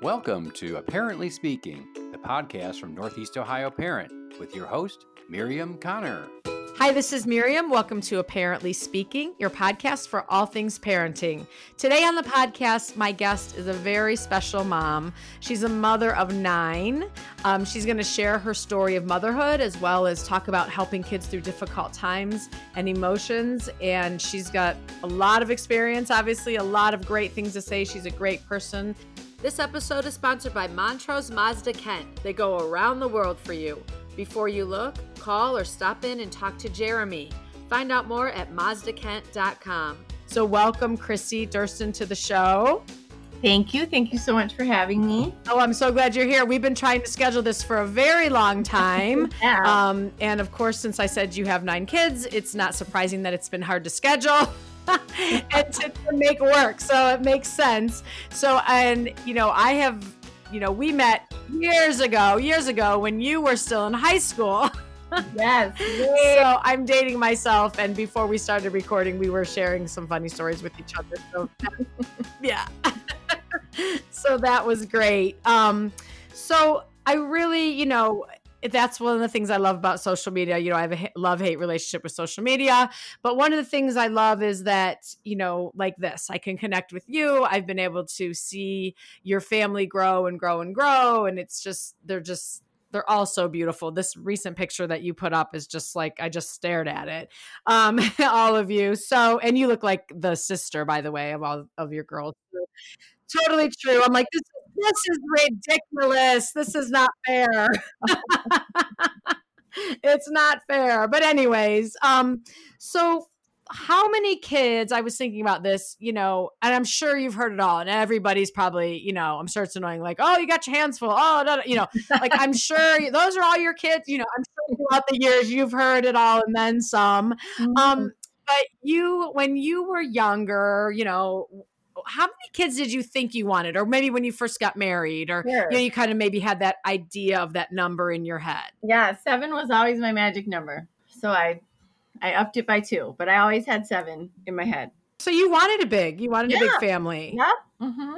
Welcome to Apparently Speaking, the podcast from Northeast Ohio Parent, with your host, Miriam Connor. Hi, this is Miriam. Welcome to Apparently Speaking, your podcast for all things parenting. Today on the podcast, my guest is a very special mom. She's a mother of nine. Um, she's going to share her story of motherhood as well as talk about helping kids through difficult times and emotions. And she's got a lot of experience, obviously, a lot of great things to say. She's a great person. This episode is sponsored by Montrose Mazda Kent. They go around the world for you. Before you look, call or stop in and talk to Jeremy. Find out more at mazdakent.com. So, welcome, Chrissy Durston, to the show. Thank you. Thank you so much for having me. Oh, I'm so glad you're here. We've been trying to schedule this for a very long time. yeah. Um, and of course, since I said you have nine kids, it's not surprising that it's been hard to schedule. and to, to make work. So it makes sense. So, and, you know, I have, you know, we met years ago, years ago when you were still in high school. yes. So I'm dating myself. And before we started recording, we were sharing some funny stories with each other. So, yeah. so that was great. Um, so I really, you know, that's one of the things I love about social media. You know, I have a love hate relationship with social media, but one of the things I love is that, you know, like this, I can connect with you. I've been able to see your family grow and grow and grow. And it's just, they're just, they're all so beautiful. This recent picture that you put up is just like I just stared at it. Um, all of you. So, and you look like the sister, by the way, of all of your girls. Totally true. I'm like, this this is ridiculous. This is not fair. it's not fair. But anyways, um, so how many kids i was thinking about this you know and i'm sure you've heard it all and everybody's probably you know i'm sure it's annoying like oh you got your hands full oh no, no, you know like i'm sure those are all your kids you know i'm sure throughout the years you've heard it all and then some mm-hmm. um but you when you were younger you know how many kids did you think you wanted or maybe when you first got married or sure. you know you kind of maybe had that idea of that number in your head yeah seven was always my magic number so i i upped it by two but i always had seven in my head so you wanted a big you wanted yeah. a big family yep mm-hmm.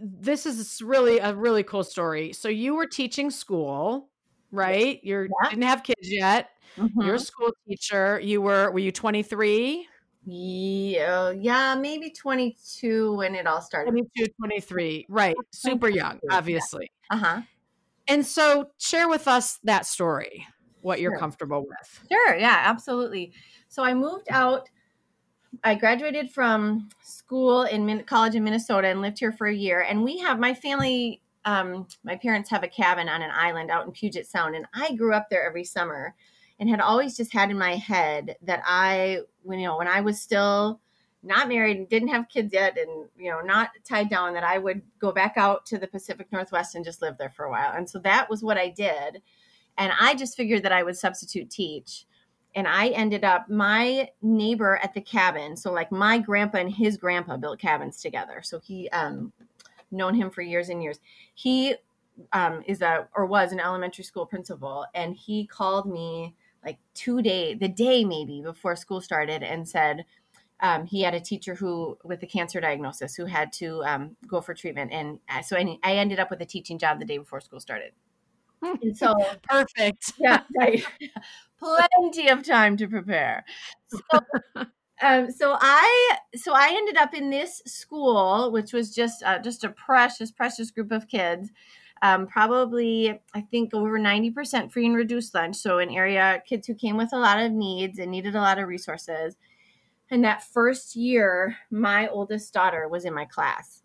this is really a really cool story so you were teaching school right you yeah. didn't have kids yet mm-hmm. you're a school teacher you were were you 23 yeah, yeah, maybe 22 when it all started. 22, 23. Right. Super young, obviously. Yeah. Uh-huh. And so share with us that story, what you're sure. comfortable with. Sure. Yeah, absolutely. So I moved out. I graduated from school in college in Minnesota and lived here for a year. And we have my family, um, my parents have a cabin on an island out in Puget Sound. And I grew up there every summer and had always just had in my head that I, when you know, when I was still not married and didn't have kids yet and you know not tied down that I would go back out to the Pacific Northwest and just live there for a while. And so that was what I did. And I just figured that I would substitute teach. And I ended up my neighbor at the cabin. So like my grandpa and his grandpa built cabins together. So he um known him for years and years. He um is a or was an elementary school principal and he called me like two day the day maybe before school started and said um, he had a teacher who with a cancer diagnosis who had to um, go for treatment and uh, so I, I, ended up with a teaching job the day before school started and so perfect yeah right plenty of time to prepare so, um, so i so i ended up in this school which was just uh, just a precious precious group of kids um, probably I think over 90% free and reduced lunch. So an area kids who came with a lot of needs and needed a lot of resources. And that first year, my oldest daughter was in my class.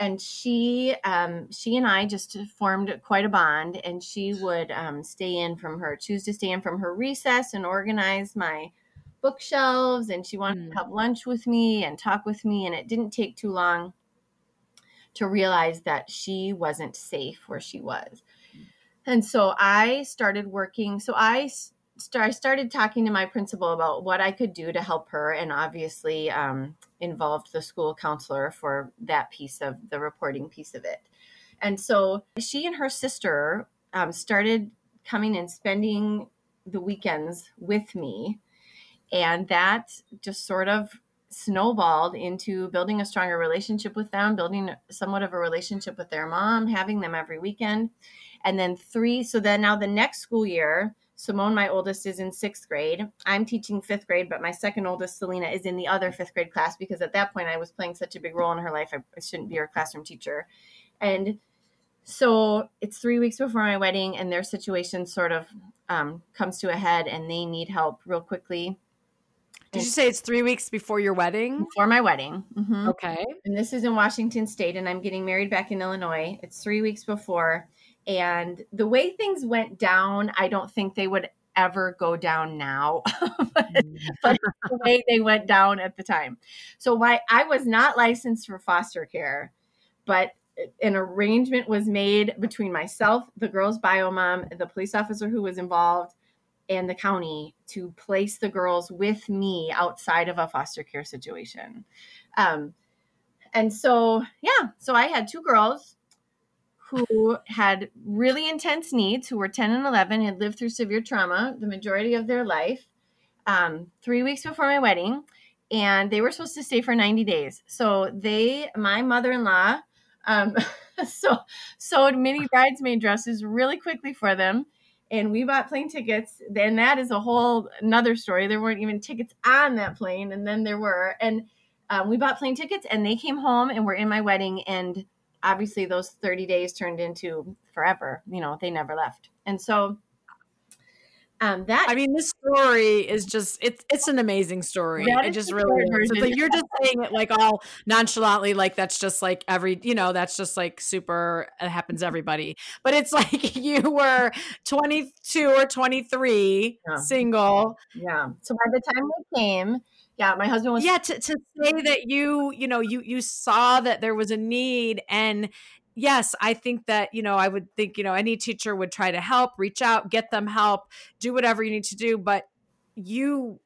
And she, um, she and I just formed quite a bond. And she would um, stay in from her, choose to stay in from her recess and organize my bookshelves. And she wanted mm. to have lunch with me and talk with me. And it didn't take too long to realize that she wasn't safe where she was. And so I started working. So I start, I started talking to my principal about what I could do to help her, and obviously um, involved the school counselor for that piece of the reporting piece of it. And so she and her sister um, started coming and spending the weekends with me. And that just sort of snowballed into building a stronger relationship with them, building somewhat of a relationship with their mom, having them every weekend. And then three, so then now the next school year, Simone, my oldest, is in sixth grade. I'm teaching fifth grade, but my second oldest, Selena, is in the other fifth grade class because at that point I was playing such a big role in her life. I, I shouldn't be her classroom teacher. And so it's three weeks before my wedding, and their situation sort of um, comes to a head, and they need help real quickly. Did you say it's three weeks before your wedding? Before my wedding. Mm-hmm. Okay. And this is in Washington State, and I'm getting married back in Illinois. It's three weeks before. And the way things went down, I don't think they would ever go down now, but, but the way they went down at the time. So why I was not licensed for foster care, but an arrangement was made between myself, the girl's bio mom, the police officer who was involved, and the county to place the girls with me outside of a foster care situation. Um, and so, yeah, so I had two girls who had really intense needs, who were 10 and 11, had lived through severe trauma the majority of their life, um, three weeks before my wedding. And they were supposed to stay for 90 days. So they, my mother in law, um, so sewed mini bridesmaid dresses really quickly for them. And we bought plane tickets. Then that is a whole another story. There weren't even tickets on that plane, and then there were. And um, we bought plane tickets, and they came home and were in my wedding. And obviously those 30 days turned into forever you know they never left. And so um that i mean this story is just it's it's an amazing story. It just really is. like you're just saying it like all nonchalantly like that's just like every you know that's just like super it happens everybody. But it's like you were 22 or 23 yeah. single. Yeah. So by the time they came yeah my husband was yeah to, to say that you you know you you saw that there was a need and yes i think that you know i would think you know any teacher would try to help reach out get them help do whatever you need to do but you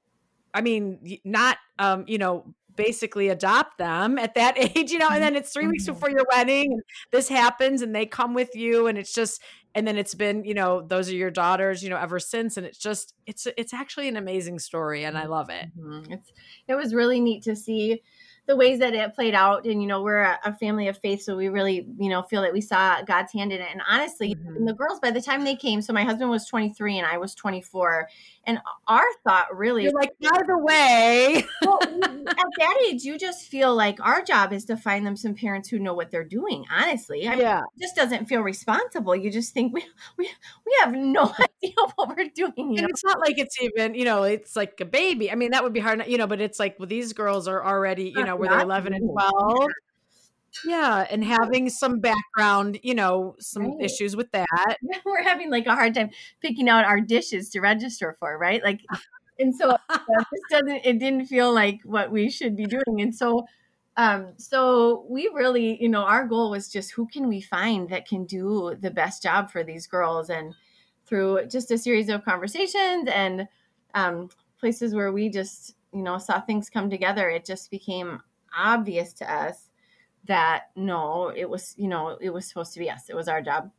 i mean not um you know basically adopt them at that age you know and then it's 3 weeks mm-hmm. before your wedding and this happens and they come with you and it's just and then it's been you know those are your daughters you know ever since and it's just it's it's actually an amazing story and i love it mm-hmm. it's it was really neat to see the ways that it played out. And you know we're a, a, family of faith so we really you know feel that we saw god's hand in it. And honestly mm-hmm. the girls by the time they came so my husband was 23 and i was 24 and our thought really You're like by the way. Well, at that age you just feel like our job is to find them some parents who know what they're doing honestly. I yeah. it just doesn't feel responsible. You just think we we, we have no idea what we're doing and know? it's not like it's even you know it's like a baby. I mean that would be hard you know but it's like well these girls are already you know were they 11 and 12 yeah and having some background you know some right. issues with that. We're having like a hard time picking out our dishes to register for right? Like and so uh, this doesn't it didn't feel like what we should be doing and so um so we really you know our goal was just who can we find that can do the best job for these girls? And through just a series of conversations and um places where we just you know saw things come together it just became obvious to us that no, it was, you know, it was supposed to be us. It was our job.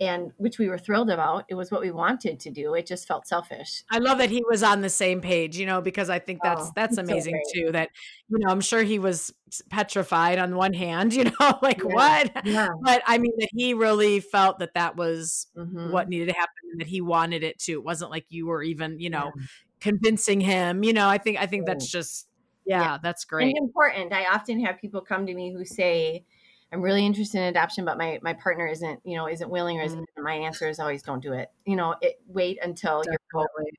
And which we were thrilled about. It was what we wanted to do. It just felt selfish. I love that he was on the same page, you know, because I think that's oh, that's amazing so too. That you know, I'm sure he was petrified on one hand, you know, like yeah. what? Yeah. But I mean, that he really felt that that was mm-hmm. what needed to happen, and that he wanted it to. It wasn't like you were even, you know, yeah. Convincing him. You know, I think I think that's just yeah, yeah. that's great. And important. I often have people come to me who say, I'm really interested in adoption, but my my partner isn't, you know, isn't willing or isn't. Mm-hmm. My answer is always don't do it. You know, it, wait until Definitely.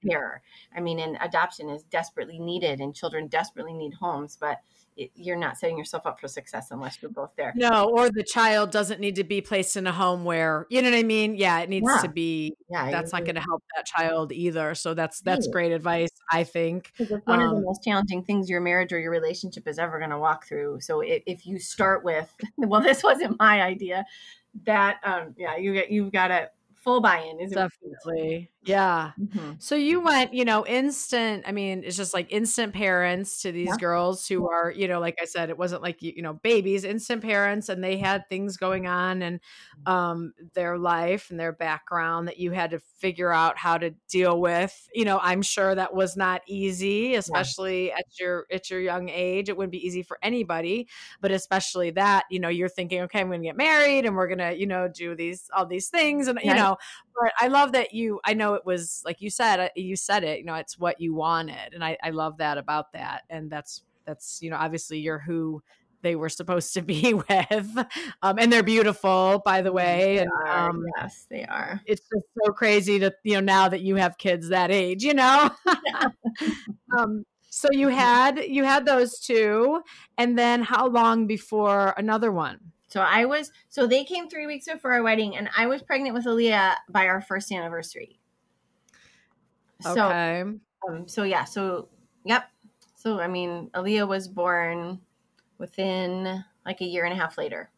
Here. I mean, and adoption is desperately needed, and children desperately need homes, but it, you're not setting yourself up for success unless you're both there. No, or the child doesn't need to be placed in a home where you know what I mean. Yeah, it needs yeah. to be. Yeah, that's not going to help that child either. So that's that's great advice, I think. It's one um, of the um most challenging things your marriage or your relationship is ever going to walk through. So if, if you start with, well, this wasn't my idea. That um, yeah, you get you've got to full buy-in is definitely. Yeah. Mm-hmm. so you went you know instant i mean it's just like instant parents to these yeah. girls who are you know like i said it wasn't like you know babies instant parents and they had things going on and um their life and their background that you had to figure out how to deal with. You know i'm sure that was not easy especially yeah. at your at your young age. It wouldn't be easy for anybody but especially that you know you're thinking okay i'm going to get married and we're going to you know do these all these things and you know but i love that you i know it was like you said uh, you said it you know it's what you wanted and i, I love that about that and that's that's you know obviously you're who they were supposed to be with um, and they're beautiful by the way they and are, um, yes they are. it's just so crazy to you know now that you have kids that age you know? Um, so you had you had those two and then how long before another one so I was so they came three weeks before our wedding, and I was pregnant with Aaliyah by our first anniversary. So, okay. Um, so yeah. So yep. So I mean, Aaliyah was born within like a year and a half later.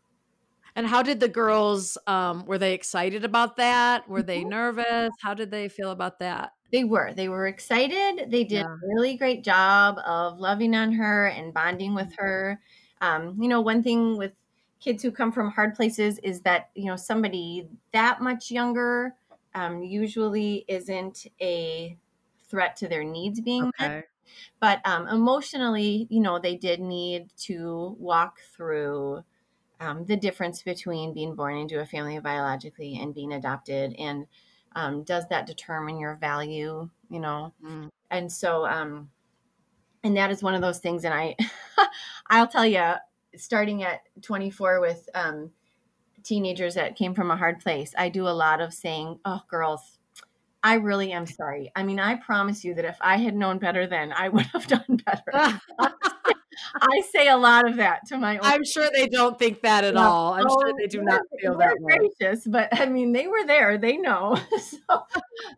And how did the girls? Um, were they excited about that? Were they mm-hmm. nervous? How did they feel about that? They were. They were excited. They did yeah. a really great job of loving on her and bonding with mm-hmm. her. Um, you know, one thing with kids who come from hard places is that you know somebody that much younger um, usually isn't a threat to their needs being okay. met but um, emotionally you know they did need to walk through um, the difference between being born into a family biologically and being adopted and um, does that determine your value you know mm. and so um, and that is one of those things and i i'll tell you starting at 24 with um, teenagers that came from a hard place, I do a lot of saying, "Oh, girls, I really am sorry. I mean, I promise you that if I had known better then, I would have done better." I say a lot of that to my. Own I'm sure they don't think that at all. I'm sure they do not feel that gracious, way. but I mean, they were there. They know. so,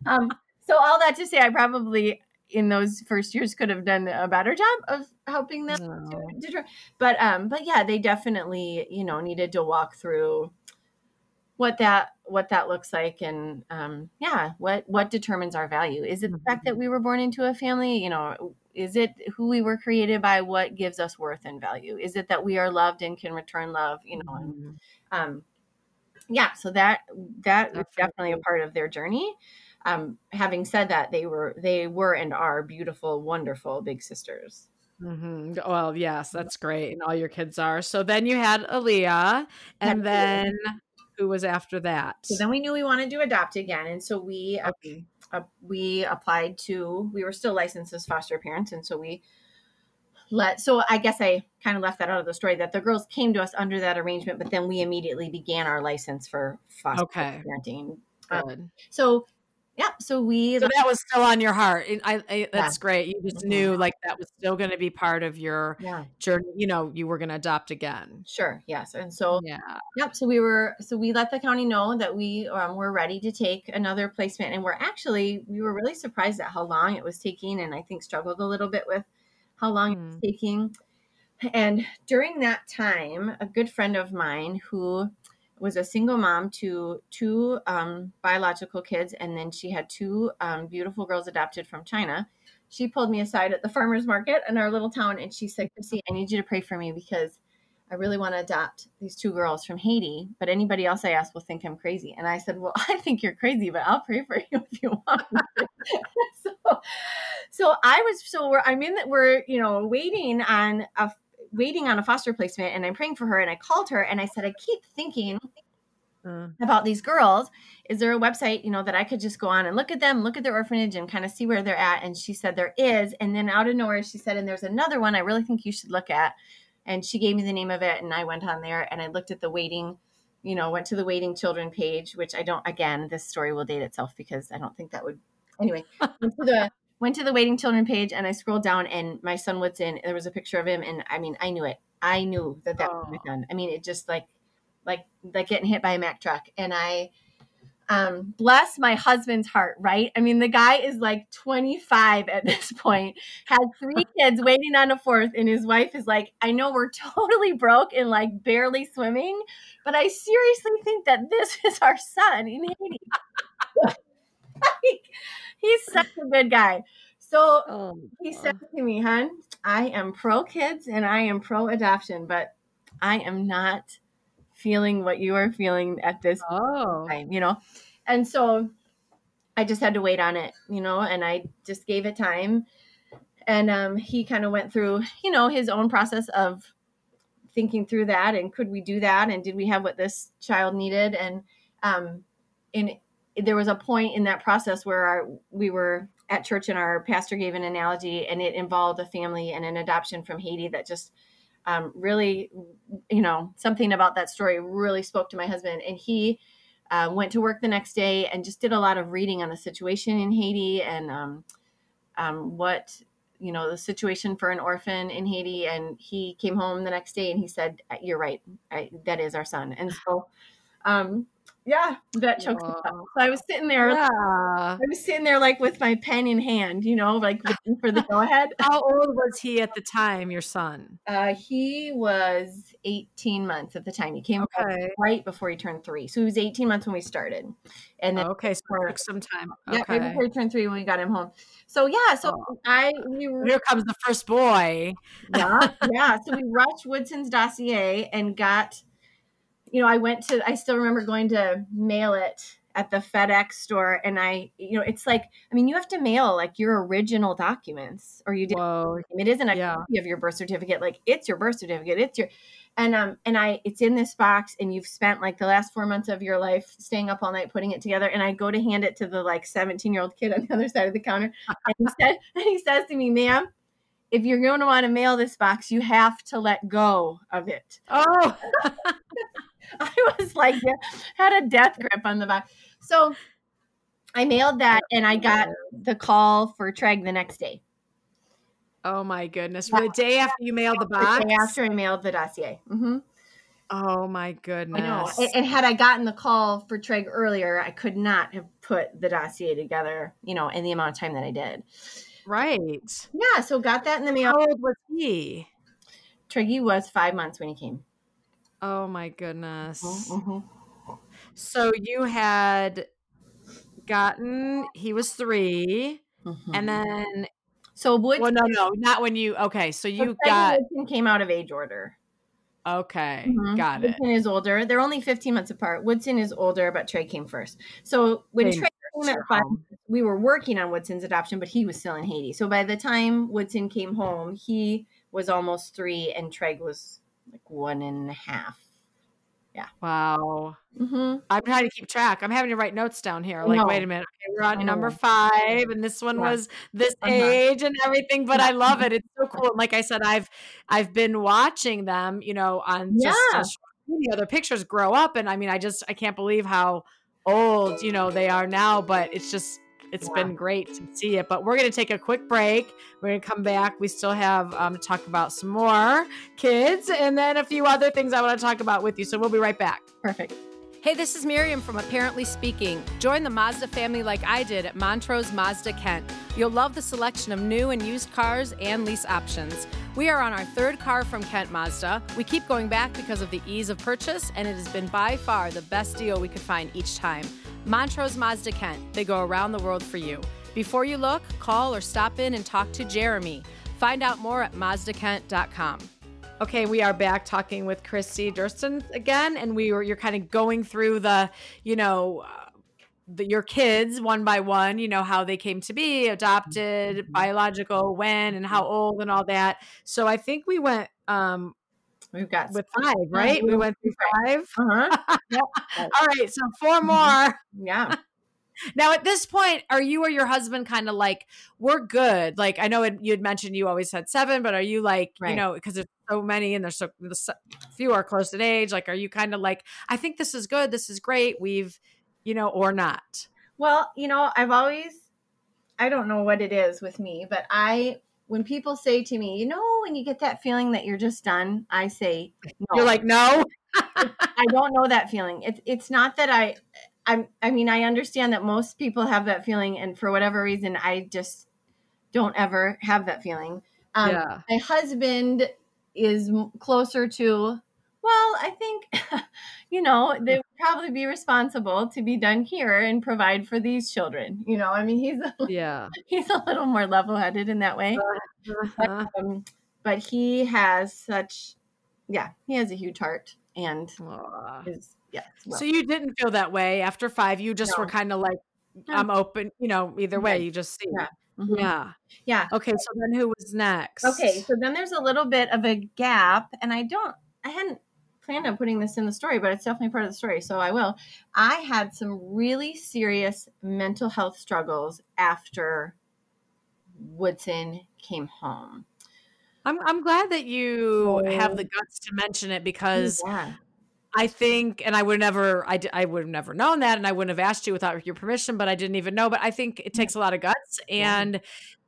um, so all that to say, I probably in those first years could have done a better job of helping them no. to, to, but um but yeah they definitely you know needed to walk through what that what that looks like and um yeah what what determines our value is it the fact that mm-hmm. we were born into a family you know is it who we were created by what gives us worth and value is it that we are loved and can return love you know mm-hmm. and, um yeah so that that that is definitely a part of their journey um, having said that, they were they were and are beautiful, wonderful big sisters. Mm-hmm. Well, yes, that's great, and all your kids are. So then you had Aaliyah, and then who was after that? So then we knew we wanted to adopt again, and so we okay. uh, uh, we applied to. We were still licensed as foster parents, and so we let. So I guess I kind of left that out of the story that the girls came to us under that arrangement, but then we immediately began our license for foster okay. parenting. Um, so yeah so we so that was still on your heart I, I that's yeah. great you just mm-hmm. knew like that was still going to be part of your yeah. journey you know you were going to adopt again sure yes and so yeah yep so we were so we let the county know that we um, were ready to take another placement and we're actually we were really surprised at how long it was taking and i think struggled a little bit with how long mm. it was mm. taking and during that time a good friend of mine who was a single mom to two um, biological kids, and then she had two um, beautiful girls adopted from China. She pulled me aside at the farmers market in our little town, and she said, "Chrissy, I need you to pray for me because I really want to adopt these two girls from Haiti, but anybody else I ask will think I'm crazy." And I said, "Well, I think you're crazy, but I'll pray for you if you want." so, so I was so we're I'm in that we're you know waiting on a waiting on a foster placement and I'm praying for her and I called her and I said, I keep thinking uh. about these girls. Is there a website, you know, that I could just go on and look at them, look at their orphanage and kind of see where they're at? And she said, there is. And then out of nowhere, she said, and there's another one I really think you should look at. And she gave me the name of it and I went on there and I looked at the waiting, you know, went to the waiting children page, which I don't, again, this story will date itself because I don't think that would, anyway, went to the went to the waiting children page and I scrolled down and my son was in. There was a picture of him, and I mean, I knew it. I knew that that oh. was my son. I mean, it just like, like, like getting hit by a Mack truck. And I, um, bless my husband's heart, right? I mean, the guy is like 25 at this point, has three kids waiting on a fourth, and his wife is like, I know we're totally broke and like barely swimming, but I seriously think that this is our son in Haiti. like, he's such a good guy. So Oh, he said to me, hon, I am pro kids and I am pro adoption, but I am not feeling what you are feeling at this oh. time, you know? And so I just had to wait on it, you know, and I just gave it time. And um, he kind of went through, you know, his own process of thinking through that and could we do that and did we have what this child needed and um in there was a point in that process where our, we were at church and our pastor gave an analogy and it involved a family and an adoption from Haiti that just um, really you know something about that story really spoke to my husband and he uh, went to work the next day and just did a lot of reading on the situation in Haiti and um, um, what you know the situation for an orphan in Haiti. And he came home the next day and he said, "You're right. I, that is our son." And so, um, yeah, that choked me up. Wow. So I was sitting there. Yeah. I was sitting there like with my pen in hand, you know, like waiting for the go ahead. How old was he at the time, your son? Uh, he was 18 months at the time. He came Okay. right before he turned three. So he was 18 months when we started. And then Okay, so for- it took some time. Yeah, right before he turned three when we got him home. So yeah, so Oh. I we were Here comes the first boy. yeah yeah. So we rushed Woodson's dossier and got, you know, I went to I still remember going to mail it at the FedEx store, and I you know it's like I mean you have to mail like your original documents or you did Whoa. it isn't a Yeah. copy of your birth certificate like it's your birth certificate it's your and um and i it's in this box and you've spent like the last four months of your life staying up all night putting it together and i go to hand it to the like 17 year old kid on the other side of the counter and he said and he says to me ma'am if you're going to want to mail this box you have to let go of it Oh, i was like yeah, had a death grip on the box so i mailed that and i got the call for treg the next day oh my goodness. The day after you mailed the The box. day after i mailed the dossier Mm-hmm. Oh my I goodness. know. And, and had I gotten the call for Treg earlier, I could not have put the dossier together, you know, in the amount of time that I did. Right. Yeah, so got that in the mail. How old was he? Treggy was five months when he came. Oh my goodness. Mhm. So you had gotten he was 3 Mhm. and then so Woodson, well no no not when you okay so you got Woodson came out of age order. okay Mhm. got it Woodson is older. They're only 15 months apart. Woodson is older, but Trey came first. So when Trey came at five, we were working on Woodson's adoption, but he was still in Haiti. So by the time Woodson came home, he was almost three, and Trey was like one and a half. Yeah. wow Mm-hmm. I'm trying to keep track I'm having to write notes down here like know. wait a minute okay we're on number five and this one Yeah. was this Uh-huh. age and everything but Yeah. I love it it's so cool and like I said I've I've been watching them you know on just Yeah. social media their pictures grow up and I mean I just I can't believe how old you know they are now but it's just it's Yeah. been great to see it but we're going to take a quick break we're going to come back we still have um, to talk about some more kids and then a few other things i want to talk about with you so we'll be right back Perfect. Hey, this is Miriam from Apparently Speaking. Join the Mazda family like I did at Montrose Mazda Kent. You'll love the selection of new and used cars and lease options. We are on our third car from Kent Mazda. We keep going back because of the ease of purchase, and it has been by far the best deal we could find each time. Montrose Mazda Kent, they go around the world for you. Before you look, call or stop in and talk to Jeremy. Find out more at mazdakent.com. Okay, we are back talking with Christy Durston again, and we were you're kind of going through the, you know, uh, the, your kids one by one, you know, how they came to be adopted, biological, when, and how old, and all that. So I think we went um We've got with five, right? We went through five. Uh-huh. All right, so four more. Yeah. Now, at this point, are you or your husband kind of like, we're good? Like, I know it, you had mentioned you always had seven, but are you like, you know, because there's so many and there's so the s- few are close in age. Like, are you kind of like, I think this is good, this is great, we've, you know, or not? Well, you know, I've always, I don't know what it is with me, but I, when people say to me, you know, when you get that feeling that you're just done, I say, no. You're like, no. I don't know that feeling. It's it's not that I I'm I mean, I understand that most people have that feeling and for whatever reason I just don't ever have that feeling. Um, Yeah. my husband is closer to well, I think you know, they would probably be responsible to be done here and provide for these children. You know, I mean, he's a, Yeah. he's a little more level-headed in that way. Uh-huh. Um, but he has such yeah, he has a huge heart and is yeah. well, So you didn't feel that way after five. You just were kind of like, No. I'm open. You know, either way, you just see. Yeah. mhm. Yeah. yeah. Okay. So then who was next? Okay, so then there's a little bit of a gap, and I don't, I hadn't planned on putting this in the story, but it's definitely part of the story, so I will. I had some really serious mental health struggles after Woodson came home. I'm I'm glad that you have the guts to mention it because yeah, I think, and I would never, I, d- I would have never known that, and I wouldn't have asked you without your permission, but I didn't even know. But I think it takes a lot of guts, Yeah.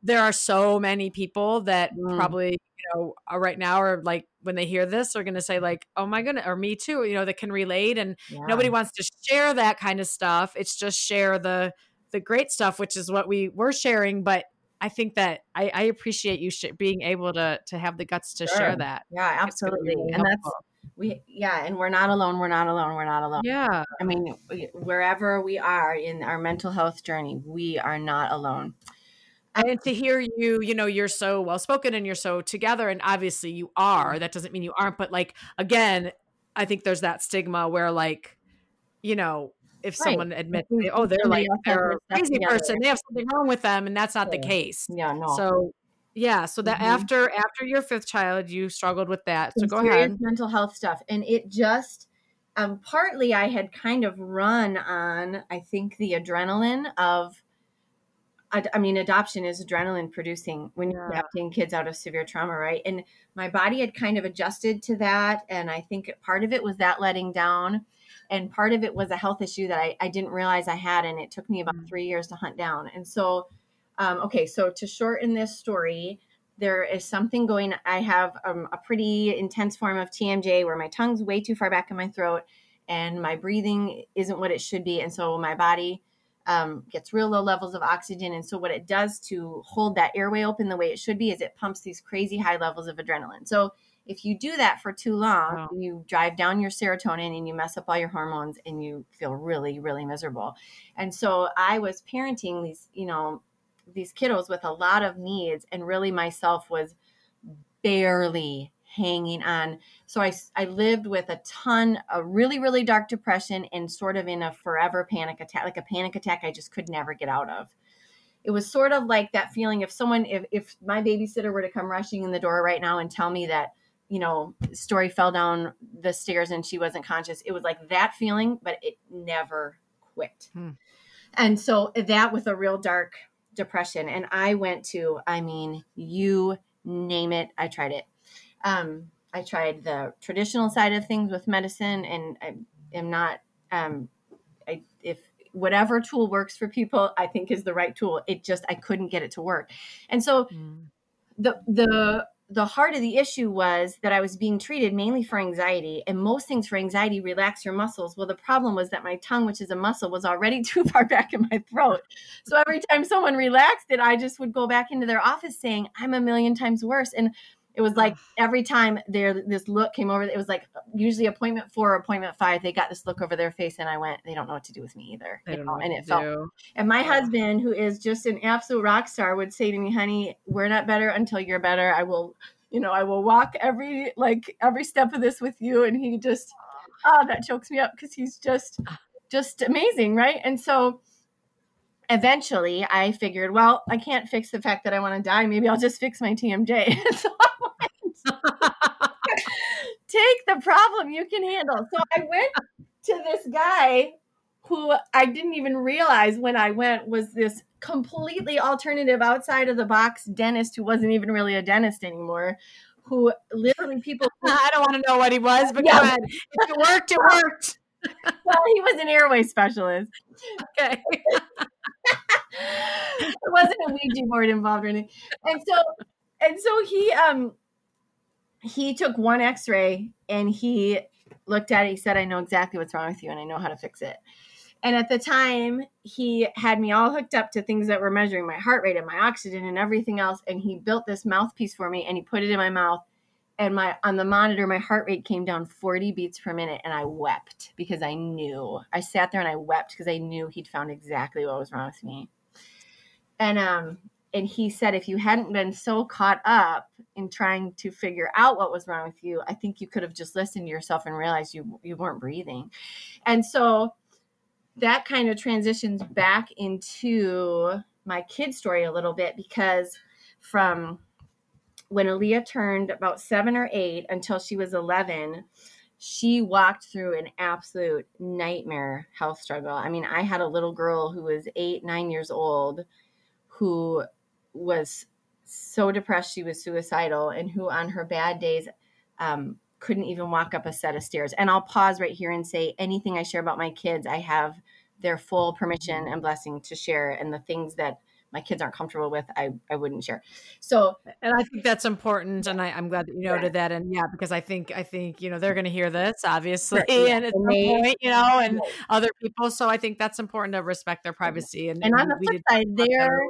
There are so many people that Mm. probably, you know, are right now are like when they hear this, are going to say like, "Oh my goodness," or "Me too," you know, that can relate, and yeah. nobody wants to share that kind of stuff. It's just share the the great stuff, which is what we were sharing. But I think that I, I appreciate you sh- being able to to have the guts to share that. yeah, It's gonna be absolutely, really and that's we, yeah, and we're not alone. We're not alone. We're not alone. yeah. I mean, wherever we are in our mental health journey, we are not alone. And to hear you you know you're so well spoken and you're so together and obviously you are that doesn't mean you aren't but like again i think there's that stigma where like you know if Right. someone admits we- oh they're like they're a crazy person they have something wrong with them and that's not the case Yeah, no. so yeah so that Mhm. after after your fifth child you struggled with that so go ahead mental health stuff and it just um, partly i had kind of run on i think the adrenaline of ad- i mean adoption is adrenaline producing when you're Yeah. adopting kids out of severe trauma right and my body had kind of adjusted to that and i think part of it was that letting down and part of it was a health issue that i, I didn't realize i had and it took me about Mm. three years to hunt down and so um, okay so to shorten this story there is something going i have um, a pretty intense form of tmj where my tongue's way too far back in my throat and my breathing isn't what it should be and so my body um, gets real low levels of oxygen. And so what it does to hold that airway open the way it should be is it pumps these crazy high levels of adrenaline. So if you do that for too long Wow. you drive down your serotonin and you mess up all your hormones and you feel really really miserable. And so i was parenting these you know these kiddos with a lot of needs. And really myself was barely hanging on. So i i lived with a ton a really really dark depression and sort of in a forever panic attack like a panic attack i just could never get out of. It was sort of like that feeling if someone if if my babysitter were to come rushing in the door right now and tell me that you know story fell down the stairs and she wasn't conscious it was like that feeling but it never quit. Hmm. and so that with a real dark depression. And i went to i mean you name it i tried it um i tried the traditional side of things with medicine and i am not um i if whatever tool works for people i think is the right tool it just i couldn't get it to work and so Mm. the the the heart of the issue was that I was being treated mainly for anxiety, and most things for anxiety relax your muscles. Well, the problem was that my tongue, which is a muscle, was already too far back in my throat. So every time someone relaxed it, I just would go back into their office saying, "I'm a million times worse." And it was like every time there this look came over, it was like usually appointment four or appointment five. They got this look over their face, and I went, "They don't know what to do with me either." I you don't know, and it felt do. and my Yeah. husband, who is just an absolute rock star, would say to me, honey, we're not better until you're better. I will, you know, I will walk every like every step of this with you. And he just ah, that chokes me up because he's just just amazing, right? And so eventually I figured, well, I can't fix the fact that I want to die. Maybe I'll just fix my TMJ. so I take the problem you can handle. So I went to this guy who I didn't even realize when I went was this completely alternative outside of the box dentist who wasn't even really a dentist anymore. Who literally people I don't want to know what he was, but Yeah. go ahead. If it worked, it worked. well, he was an airway specialist. Okay. there wasn't a Ouija board involved or anything. And so and so he um he took one x-ray and he looked at it, he said, I know exactly what's wrong with you and I know how to fix it. And at the time, he had me all hooked up to things that were measuring my heart rate and my oxygen and everything else. And he built this mouthpiece for me and he put it in my mouth. And my on the monitor, my heart rate came down 40 beats per minute, and I wept because I knew. I sat there and I wept because I knew he'd found exactly what was wrong with me. And um, and he said if you hadn't been so caught up in trying to figure out what was wrong with you, I think you could have just listened to yourself and realized you you weren't breathing. And so that kind of transitions back into my kid story a little bit because from when Aaliyah turned about seven or eight until she was 11, she walked through an absolute nightmare health struggle. I mean, I had a little girl who was eight, nine years old who was so depressed she was suicidal and who on her bad days um, couldn't even walk up a set of stairs. And I'll pause right here and say anything I share about my kids, I have their full permission and blessing to share. And the things that my kids aren't comfortable with, I, I wouldn't share. So, and I think that's important. And I, am glad that you noted yeah. that. And yeah, because I think, I think, you know, they're going to hear this obviously right. and it's point, you know, and right. other people. So I think that's important to respect their privacy. And, and on the flip side, they're,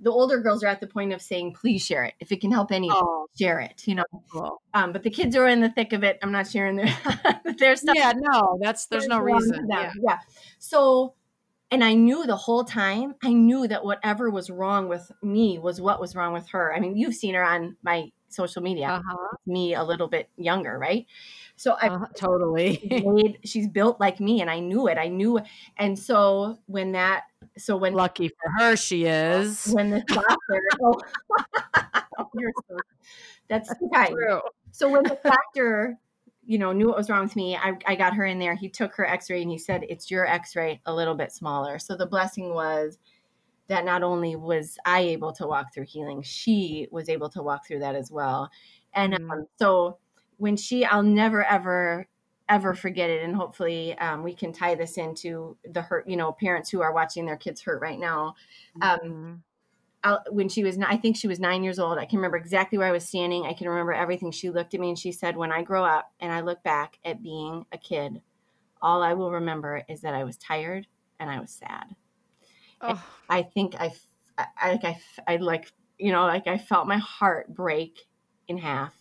the older girls are at the point of saying, please share it. If it can help any, oh, share it, you know. Cool. Um, but the kids are in the thick of it. I'm not sharing their, their stuff. Yeah, no, that's, there's no reason. Yeah. yeah. So, and I knew the whole time, I knew that whatever was wrong with me was what was wrong with her. I mean, you've seen her on my social media, uh-huh. me a little bit younger, right? So I uh, totally made, she's built like me and I knew it. I knew. And so when that, so when lucky for her, she is when the doctor, oh, so, that's kind. True. So when the doctor, you know, knew what was wrong with me, I, I got her in there. He took her x-ray and he said, it's your x-ray a little bit smaller. So the blessing was that not only was I able to walk through healing, she was able to walk through that as well. And mm-hmm. um, so when she, I'll never ever ever forget it and hopefully um, we can tie this into the hurt you know parents who are watching their kids hurt right now um, mm-hmm. When she was i think she was nine years old i can remember exactly where i was standing i can remember everything she looked at me and she said when i grow up and i look back at being a kid all i will remember is that i was tired and i was sad oh. i think I, I, I, I like you know like i felt my heart break in half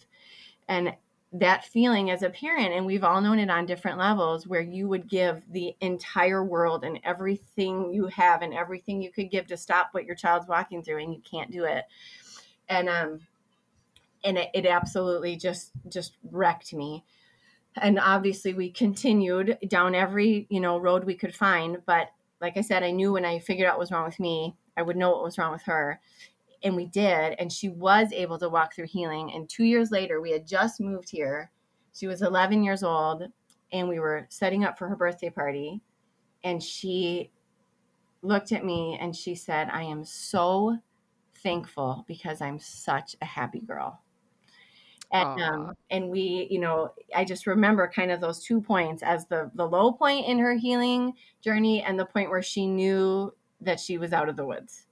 and that feeling as a parent and we've all known it on different levels where you would give the entire world and everything you have and everything you could give to stop what your child's walking through and you can't do it. And um and it, it absolutely just just wrecked me. And obviously we continued down every you know road we could find but like i said i knew when i figured out what was wrong with me i would know what was wrong with her and we did and she was able to walk through healing and 2 years later we had just moved here. She was 11 years old and we were setting up for her birthday party and she looked at me and she said i am so thankful because i'm such a happy girl. And um, and we you know i just remember kind of those two points as the the low point in her healing journey and the point where she knew that she was out of the woods.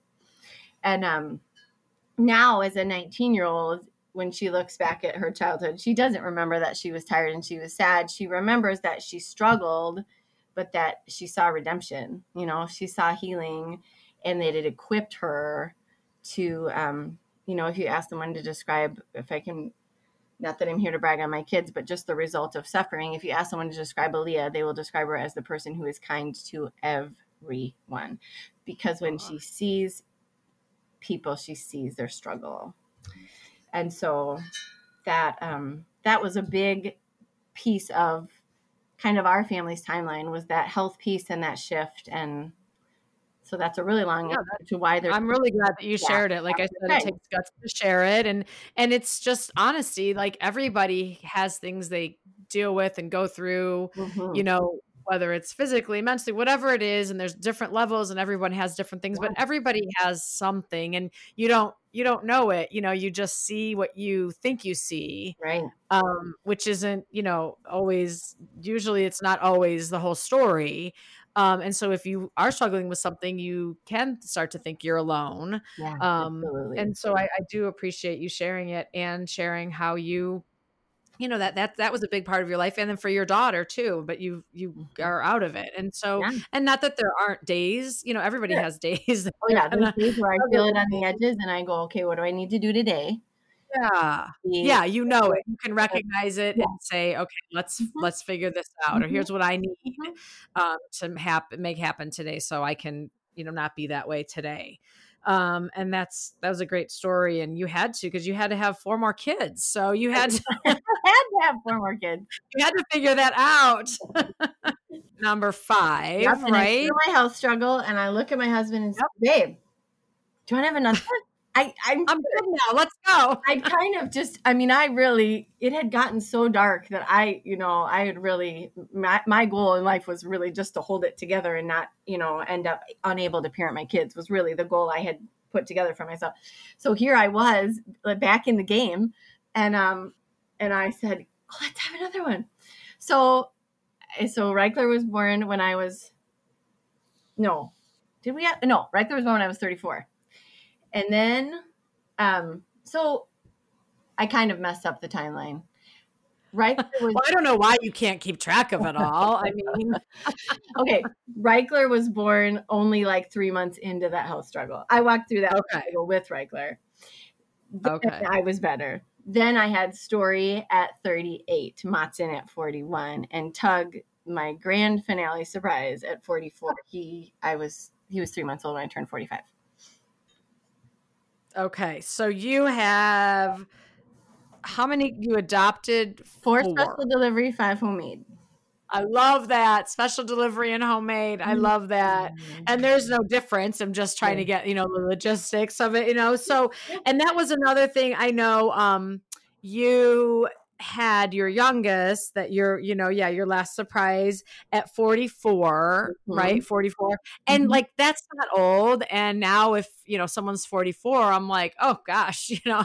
And um now as a 19 year old when she looks back at her childhood she doesn't remember that she was tired and she was sad. She remembers that she struggled but that she saw redemption you know? She saw healing and that it equipped her to um, you know if you ask someone to describe if i can not that i'm here to brag on my kids but just the result of suffering if you ask someone to describe Aaliyah, they will describe her as the person who is kind to everyone. Because when she sees people she sees their struggle and so that um, that was a big piece of kind of our family's timeline was that health piece and that shift and so that's a really long yeah, to why there's I'm really glad that you yeah, shared it. Like I said, it takes guts to share it and and it's just honesty. Like everybody has things they deal with and go through, mm-hmm. you know, whether it's physically, mentally, whatever it is, and there's different levels and everyone has different things, but everybody has something and you don't you don't know it, you know, you just see what you think you see. Right. Um, which isn't, you know, always usually it's not always the whole story. Um, and so if you are struggling with something, you can start to think you're alone. Yeah, um, absolutely. and so I, I do appreciate you sharing it and sharing how you you know that that that was a big part of your life and then for your daughter too but you you Mhm. are out of it and so Yeah. and not that there aren't days you know everybody Sure. has days Oh yeah, there's days where I feel it on the edges, and I go, okay, what do I need to do today? yeah yeah you know it you can recognize it Yeah. and say okay let's Mhm. let's figure this out or Mhm. here's what i need Mhm. um to happen make happen today so i can you know not be that way today um and that's that was a great story and you had to because you had to have four more kids so you had to had to have four more kids. you had to figure that out number five Yep, I right my health struggle, and I look at my husband and say, "Babe, do you want to have another?" I, I'm i'm good now let's go I kind of just, I mean, I really, it had gotten so dark that I, you know, I had really, my, my goal in life was really just to hold it together and not, you know, end up unable to parent my kids was really the goal I had put together for myself. So here I was back in the game and, um, and I said, oh, let's have another one. So, eh, so Reichler was born when I was, no, did we have, no, Reichler was born when I was 34. And then, um, so I kind of messed up the timeline. Reichler was well i don't know why you can't keep track of it all i mean okay. Reichler was born only like three months into that health struggle. I walked through that Okay. struggle with Reichler. Then Okay. I was better. Then I had Story at 38, Matson at 41, and Tug, my grand finale surprise at 44. He, I was, he was three months old when I turned 45. Okay so you have how many you adopted Four, Four. special delivery, five homemade. i love that special delivery and homemade i love that and there's no difference i'm just trying to get you know the logistics of it you know so and that was another thing i know um you had your youngest that you're you know yeah your last surprise at 44 Mhm. right 44 and Mhm. like that's not old and now if you know someone's 44 i'm like oh gosh you know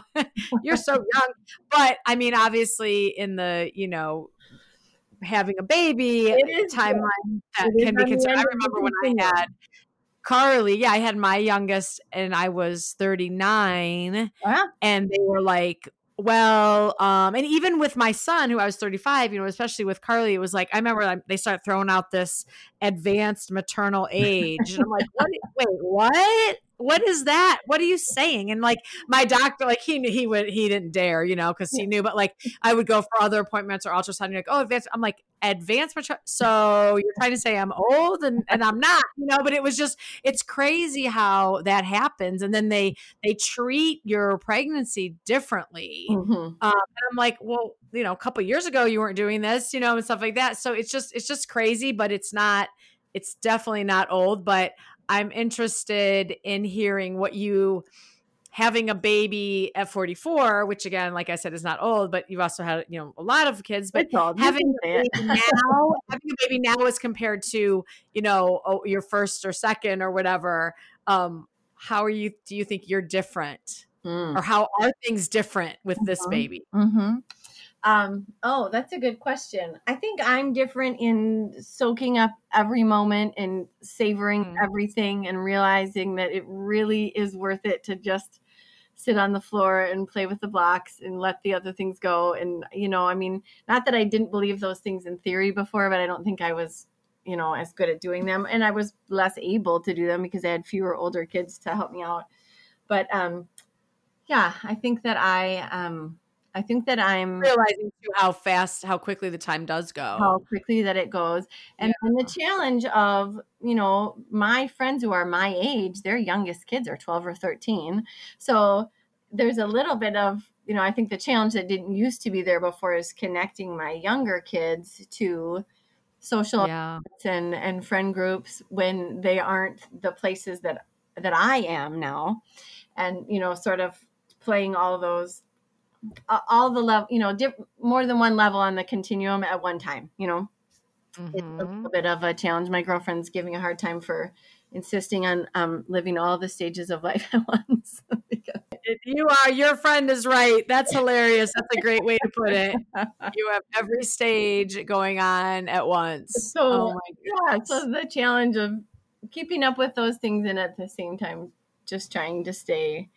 you're so young but i mean obviously in the you know having a baby It is, yeah. timeline that It can be considered. I remember when I had Carly. Yeah, I had my youngest, and I was 39, Wow. and they were like. Well, um, and even with my son, who I was 35, you know, especially with Carly, it was like I remember like, they start throwing out this advanced maternal age, and I'm like, what? Wait, what? What is that? What are you saying? And like my doctor, like he knew he would, he didn't dare, you know, because he knew. But like I would go for other appointments or ultrasound. You're like, oh, advanced. I'm like, advanced maternal. So you're trying to say I'm old and and I'm not, you know. But it was just, it's crazy how that happens, and then they they treat your pregnancy differently. Mhm. Um, and I'm like, well, you know, a couple years ago you weren't doing this, you know, and stuff like that. So it's just it's just crazy, but it's not. It's definitely not old. But I'm interested in hearing what you having a baby at 44, which again, like I said, is not old, but you've also had you know a lot of kids. But It's old. You having a baby now, having a baby now as compared to you know oh, your first or second or whatever. Um, how are you? Do you think you're different, Mm. or how are things different with this Mhm. baby? Mm-hmm. Um, oh, that's a good question. I think I'm different in soaking up every moment and savoring Mm. everything and realizing that it really is worth it to just sit on the floor and play with the blocks and let the other things go. And, you know, I mean, not that I didn't believe those things in theory before, but I don't think I was, you know, as good at doing them. And I was less able to do them because I had fewer older kids to help me out. But, um, yeah, I think that I, um, I think that I'm Realizing too how fast, how quickly the time does go. how quickly that it goes and, and the challenge of you know my friends who are my age their youngest kids are 12 or 13 so there's a little bit of you know i think the challenge that didn't used to be there before is connecting my younger kids to social yeah. and and friend groups when they aren't the places that that i am now and you know sort of playing all those all the level you know diff- more than one level on the continuum at one time you know it's a Mhm. little bit of a challenge. My girlfriend's giving a hard time for insisting on um, living all the stages of life at once. You are, your friend is right. That's hilarious. That's a great way to put it. You have every stage going on at once. So, oh my yeah, so the challenge of keeping up with those things and at the same time just trying to stay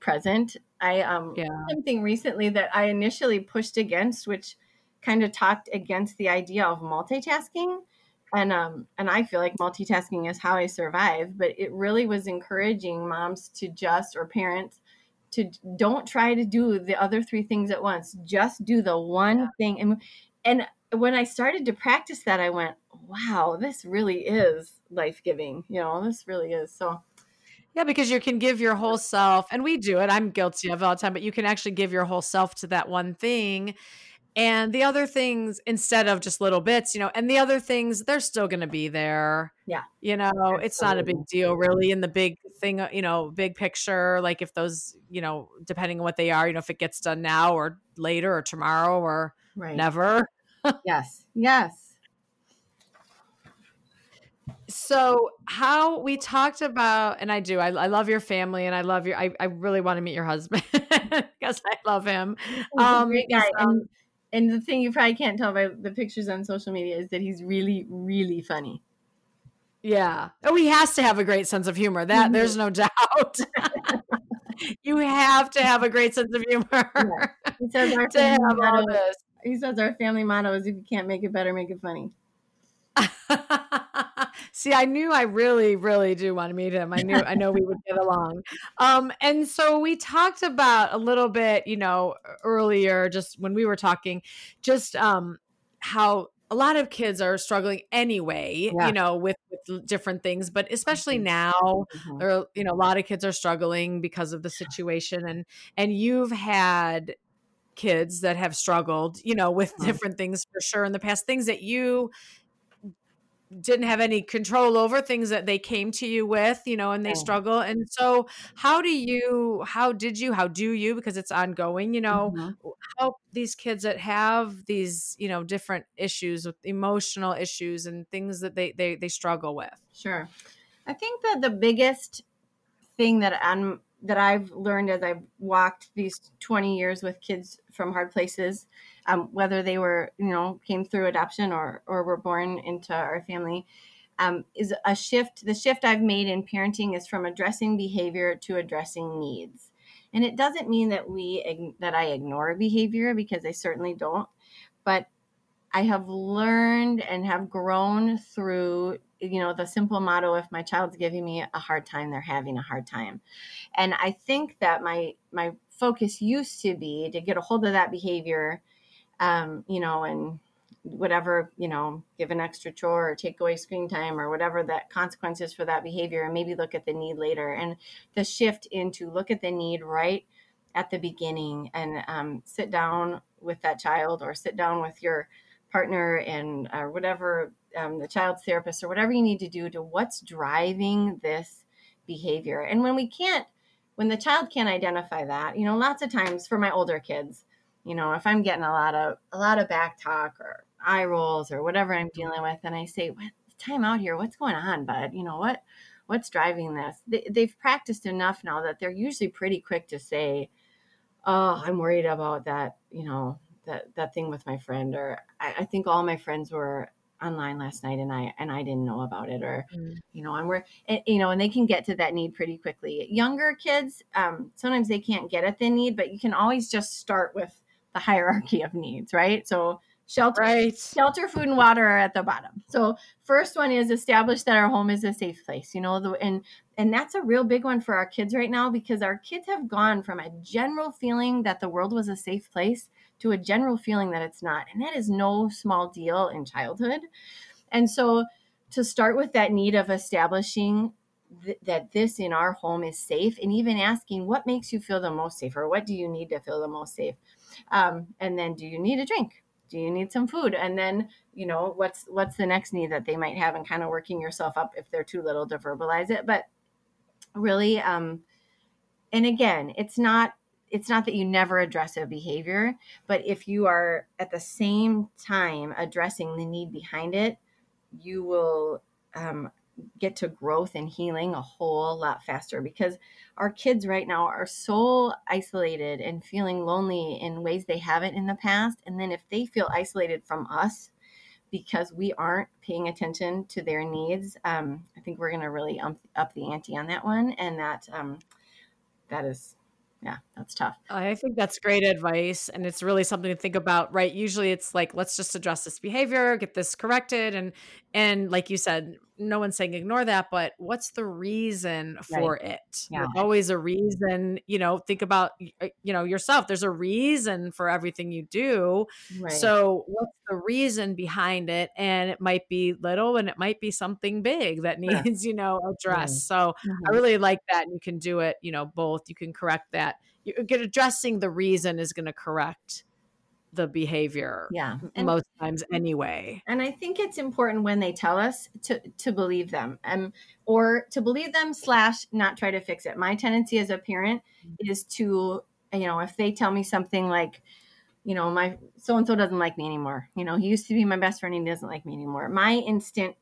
present I um Yeah. something recently that I initially pushed against, which kind of talked against the idea of multitasking. And um and I feel like multitasking is how I survive, but it really was encouraging moms to just or parents to don't try to do the other three things at once. Just do the one Yeah. thing. And and when I started to practice that, I went, wow, this really is life giving. You know, this really is. So Yeah, because you can give your whole self, and we do it. I'm guilty of it all the time, but you can actually give your whole self to that one thing. And the other things, instead of just little bits, you know, and the other things, they're still going to be there. Yeah. You know, it's not a big deal really in the big thing, you know, big picture. Like if those, you know, depending on what they are, you know, if it gets done now or later or tomorrow or right. never. Yes. Yes. So, how we talked about, and I do, I, I love your family and I love your, I, I really want to meet your husband because I love him. Um, great guy. sounds- And, and the thing you probably can't tell by the pictures on social media is that he's really, really funny. Yeah. Oh, he has to have a great sense of humor. That Mhm. there's no doubt. you have to have a great sense of humor He says our to have family all motto, this. he says our family motto is if you can't make it better, make it funny. See, I knew I really, really do want to meet him. I knew, I know we would get along. Um, and so we talked about a little bit, you know, earlier, just when we were talking, just um, how a lot of kids are struggling anyway, Yeah. you know, with, with different things, but especially Mhm. now, Mhm. there are, you know, a lot of kids are struggling because of the situation, and and you've had kids that have struggled, you know, with Mhm. different things for sure in the past, things that you didn't have any control over things that they came to you with you know and they struggle and so how do you how did you how do you because it's ongoing you know Mhm. help these kids that have these you know different issues with emotional issues and things that they they, they struggle with Sure. I think that the biggest thing that I'm that I've learned as I've walked these 20 years with kids from hard places, um, whether they were, you know, came through adoption or or were born into our family, um, is a shift. The shift I've made in parenting is from addressing behavior to addressing needs. And it doesn't mean that we that I ignore behavior because I certainly don't, but I have learned and have grown through, you know, the simple motto if my child's giving me a hard time, they're having a hard time. And I think that my my focus used to be to get a hold of that behavior, um, you know, and whatever, you know, give an extra chore or take away screen time or whatever that consequences for that behavior and maybe look at the need later. And the shift into look at the need right at the beginning and um, sit down with that child or sit down with your partner and or whatever um, the child's therapist or whatever you need to do to what's driving this behavior. And when we can't when the child can't identify that you know lots of times for my older kids you know if i'm getting a lot of a lot of back talk or eye rolls or whatever i'm dealing with and i say what? Time out here. What's going on bud? You know what what's driving this? They, they've practiced enough now that they're usually pretty quick to say oh i'm worried about that you know that that thing with my friend or I, I think all my friends were online last night and i and i didn't know about it or Mm. you know and we're and, you know and they can get to that need pretty quickly. Younger kids um, sometimes they can't get at the need but you can always just start with the hierarchy of needs right? So shelter right. shelter food and water are at the bottom. So first one is establish that our home is a safe place you know the, and and that's a real big one for our kids right now because our kids have gone from a general feeling that the world was a safe place to a general feeling that it's not and that is no small deal in childhood. And so to start with that need of establishing th- that this in our home is safe and even asking what makes you feel the most safe or what do you need to feel the most safe? Um, and then do you need a drink? Do you need some food? And then you know what's what's the next need that they might have and kind of working yourself up if they're too little to verbalize it. But really um and again it's not it's not that you never address a behavior but if you are at the same time addressing the need behind it you will um, get to growth and healing a whole lot faster because our kids right now are so isolated and feeling lonely in ways they haven't in the past. And then if they feel isolated from us because we aren't paying attention to their needs um, i think we're going to really up, up the ante on that one. And that um, that is yeah, that's tough. I think that's great advice. And it's really something to think about, right? Usually it's like, let's just address this behavior, get this corrected. And, and like you said, no one's saying ignore that, but what's the reason for right. it? Yeah. There's always a reason, you know, think about, uh, you know, yourself. There's a reason for everything you do. Right. So what's the reason behind it? And it might be little and it might be something big that needs, you know, addressed. So mm-hmm. I really like that. And you can do it, you know, both. You can correct that. You get addressing the reason is going to correct the behavior yeah and, most times anyway. and i think it's important when they tell us to to believe them um, or to believe them slash not try to fix it. My tendency as a parent mm-hmm. is to you know if they tell me something like you know my so and so doesn't like me anymore. You know he used to be my best friend and he doesn't like me anymore. My instant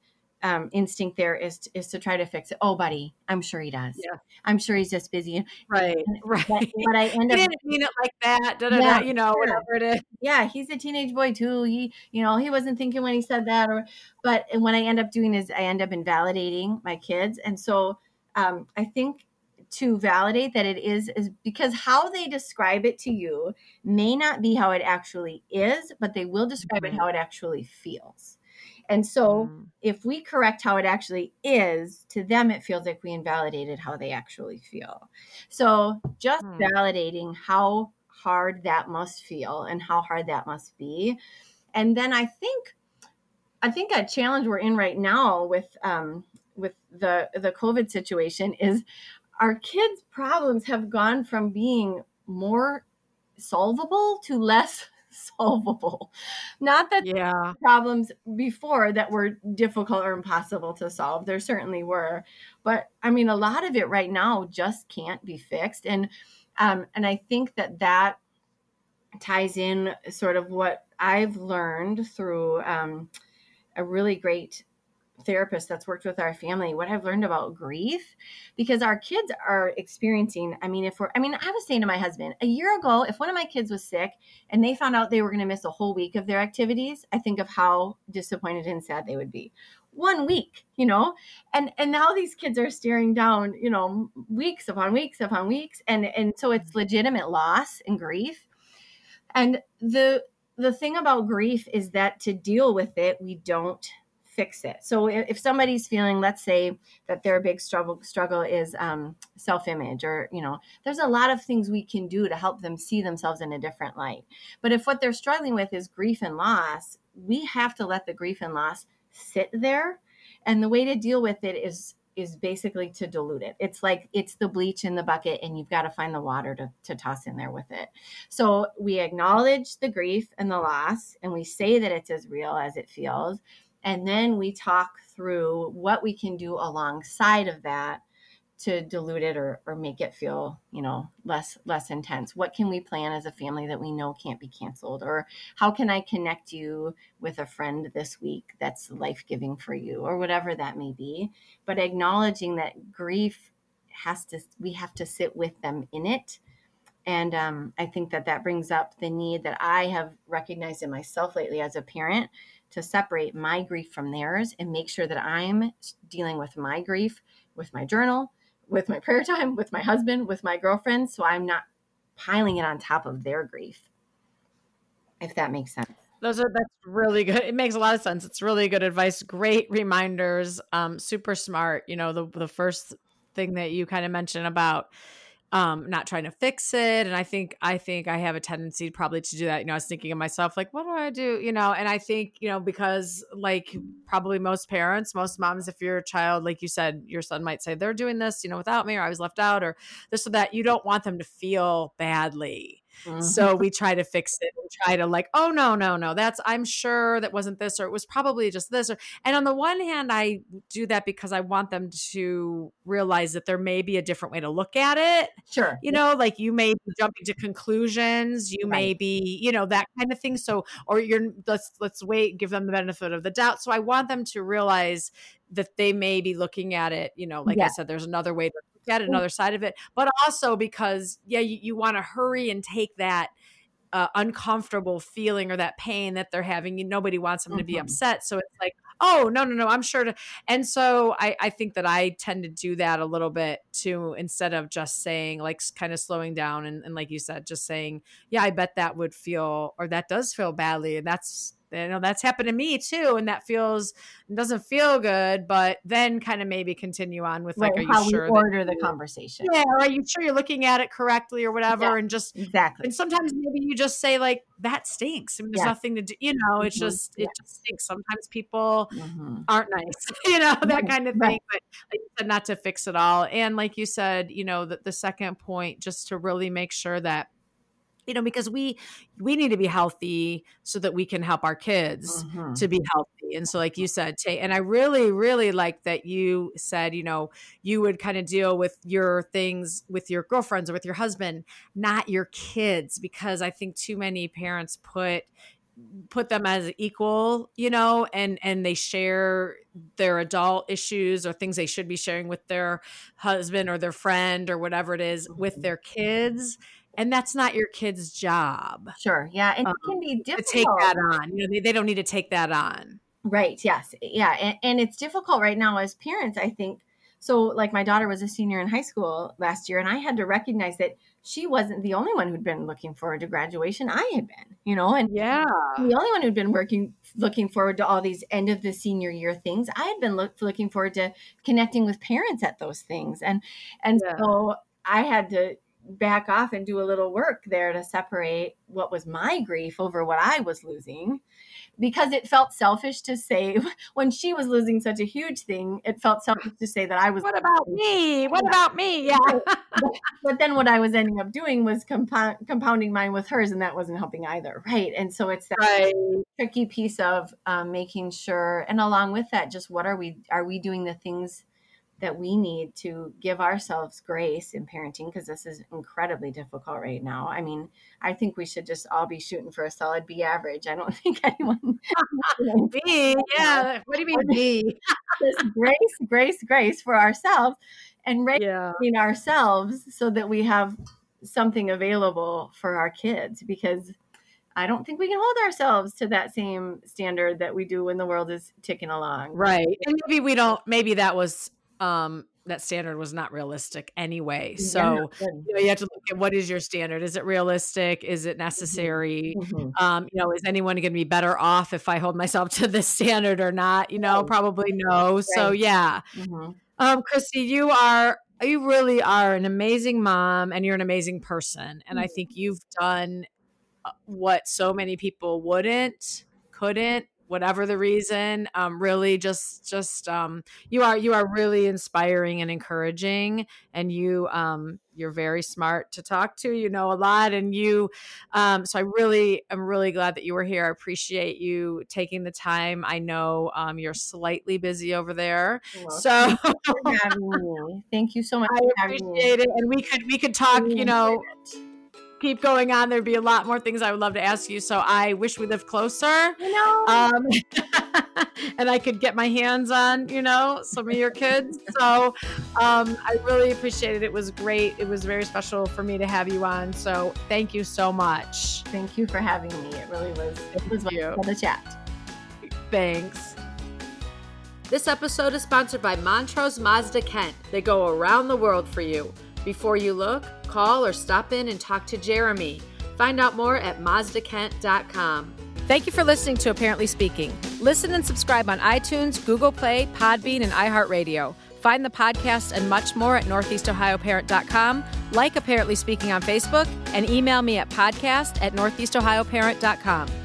um, instinct there is to, is to try to fix it. Oh, buddy, I'm sure he does. Yeah. I'm sure he's just busy. Right, right. But, but I end up didn't mean it like that. Da, da, yeah, da, you know, sure. whatever it is. Yeah, he's a teenage boy too. He, you know, he wasn't thinking when he said that. Or, but and what I end up doing is I end up invalidating my kids, and so um, I think to validate that it is is because how they describe it to you may not be how it actually is, but they will describe mm-hmm. it how it actually feels. And so mm. if we correct how it actually is, to them, it feels like we invalidated how they actually feel. So just mm. validating how hard that must feel and how hard that must be. And then I think, I think a challenge we're in right now with, um, with the, the COVID situation is our kids' problems have gone from being more solvable to less solvable. Not that yeah. problems before that were difficult or impossible to solve. There certainly were, but I mean, a lot of it right now just can't be fixed. And um, and I think that that ties in sort of what I've learned through um, a really great therapist that's worked with our family what i've learned about grief because our kids are experiencing i mean if we're i mean i was saying to my husband a year ago if one of my kids was sick and they found out they were going to miss a whole week of their activities i think of how disappointed and sad they would be. One week you know? And and now these kids are staring down you know weeks upon weeks upon weeks and and so it's mm-hmm. legitimate loss and grief. And the the thing about grief is that to deal with it we don't fix it. So if somebody's feeling, let's say that their big struggle struggle is um, self image, or you know, there's a lot of things we can do to help them see themselves in a different light. But if what they're struggling with is grief and loss, we have to let the grief and loss sit there. And the way to deal with it is is basically to dilute it. It's like it's the bleach in the bucket and you've got to find the water to, to toss in there with it. So we acknowledge the grief and the loss and we say that it's as real as it feels. And then we talk through what we can do alongside of that to dilute it or, or make it feel you know less less intense. What can we plan as a family that we know can't be canceled? Or how can i connect you with a friend this week that's life-giving for you? Or whatever that may be. But acknowledging that grief has to we have to sit with them in it. And um, i think that that brings up the need that i have recognized in myself lately as a parent to separate my grief from theirs and make sure that I'm dealing with my grief with my journal, with my prayer time, with my husband, with my girlfriend. So I'm not piling it on top of their grief, if that makes sense. Those are that's really good. It makes a lot of sense. It's really good advice. Great reminders. Um, super smart. You know, the the first thing that you kind of mentioned about um, not trying to fix it. And I think I think I have a tendency probably to do that. You know, I was thinking of myself, like, what do I do? You know, and I think, you know, because like probably most parents, most moms, if you're a child, like you said, your son might say, they're doing this, you know, without me, or I was left out, or this or that. You don't want them to feel badly Mm-hmm. So we try to fix it and try to like, oh no, no, no, that's I'm sure that wasn't this or it was probably just this or and on the one hand I do that because I want them to realize that there may be a different way to look at it. Sure. You know, like you may be jumping to conclusions, you right. may be, you know, that kind of thing. So or you're let's let's wait, give them the benefit of the doubt. So I want them to realize that they may be looking at it, you know, like yeah. I said, there's another way to at another side of it, but also because yeah, you, you want to hurry and take that uh, uncomfortable feeling or that pain that they're having. You, nobody wants them mm-hmm. to be mm-hmm. upset, so it's like, Oh no, no, no! I'm sure to, and so I, I think that I tend to do that a little bit too, instead of just saying like kind of slowing down and, and like you said, just saying, yeah, I bet that would feel or that does feel badly, and that's you know that's happened to me too and that feels doesn't feel good but then kind of maybe continue on with like right, are you sure order the conversation yeah are you sure you're looking at it correctly or whatever Yeah, and just exactly and sometimes maybe you just say like that stinks I mean, there's Yeah. nothing to do you know it's Mhm. just it just stinks sometimes people Mhm. aren't nice you know that Right, kind of right. thing but like you said not to fix it all and like you said you know the, the second point just to really make sure that you know because we we need to be healthy so that we can help our kids Mhm. to be healthy. And so, like you said, Tay, and I really, really like that you said, you know, you would kind of deal with your things with your girlfriends or with your husband, not your kids, because I think too many parents put put them as equal you know and and they share their adult issues or things they should be sharing with their husband or their friend or whatever it is with their kids and that's not your kid's job sure yeah and Um, it can be to difficult take that on you know they, they don't need to take that on Right. Yes. Yeah. And, and it's difficult right now as parents, I think. So, like, my daughter was a senior in high school last year, and I had to recognize that she wasn't the only one who'd been looking forward to graduation. I had been, you know, and yeah the only one who'd been working, looking forward to all these end of the senior year things. I had been look, looking forward to connecting with parents at those things, and and Yeah. so I had to back off and do a little work there to separate what was my grief over what I was losing. Because it felt selfish to say when she was losing such a huge thing it felt selfish to say that I was what about me? what about me? Yeah. But then what I was ending up doing was compound, compounding mine with hers and that wasn't helping either right? And so it's that right. tricky piece of um, making sure and along with that just what are we are we doing the things that we need to give ourselves grace in parenting because this is incredibly difficult right now. I mean i think we should just all be shooting for a solid b average. I don't think anyone me yeah. What do you mean me just grace grace grace for ourselves and raising yeah. ourselves so that we have something available for our kids because I don't think we can hold ourselves to that same standard that we do when the world is ticking along. right. And maybe we don't maybe that was um that standard was not realistic anyway. So Yeah, you know you have to look at what is your standard? Is it realistic? Is it necessary? Mhm. um you know is anyone going to be better off if i hold myself to this standard or not? You know Right. probably no. So Right. yeah. Mhm. um christy you are you really are an amazing mom and you're an amazing person and i think you've done uh, what so many people wouldn't couldn't whatever the reason um really just just um you are you are really inspiring and encouraging and you um you're very smart to talk to you know a lot and you um so i really i'm really glad that you were here i appreciate you taking the time i know um you're slightly busy over there so for having me. Thank you so much i for having me. appreciate it and we could we could talk you know. Keep going on there'd be a lot more things i would love to ask you so i wish we lived closer You know, um, and I could get my hands on, you know, some of your kids. So um, I really appreciate it. It was great. It was very special for me to have you on. So thank you so much. thank you for having me. It really was. It was wonderful to chat. Thanks. This episode is sponsored by Montrose Mazda Kent. They go around the world for you. Before you look, call or stop in and talk to Jeremy. Find out more at mazdakent.com. Thank you for listening to Parently Speaking. Listen and subscribe on iTunes, Google Play, Podbean, and iHeartRadio. Find the podcast and much more at northeastohioparent.com, like Parently Speaking on Facebook, and email me at podcast at northeastohioparent.com.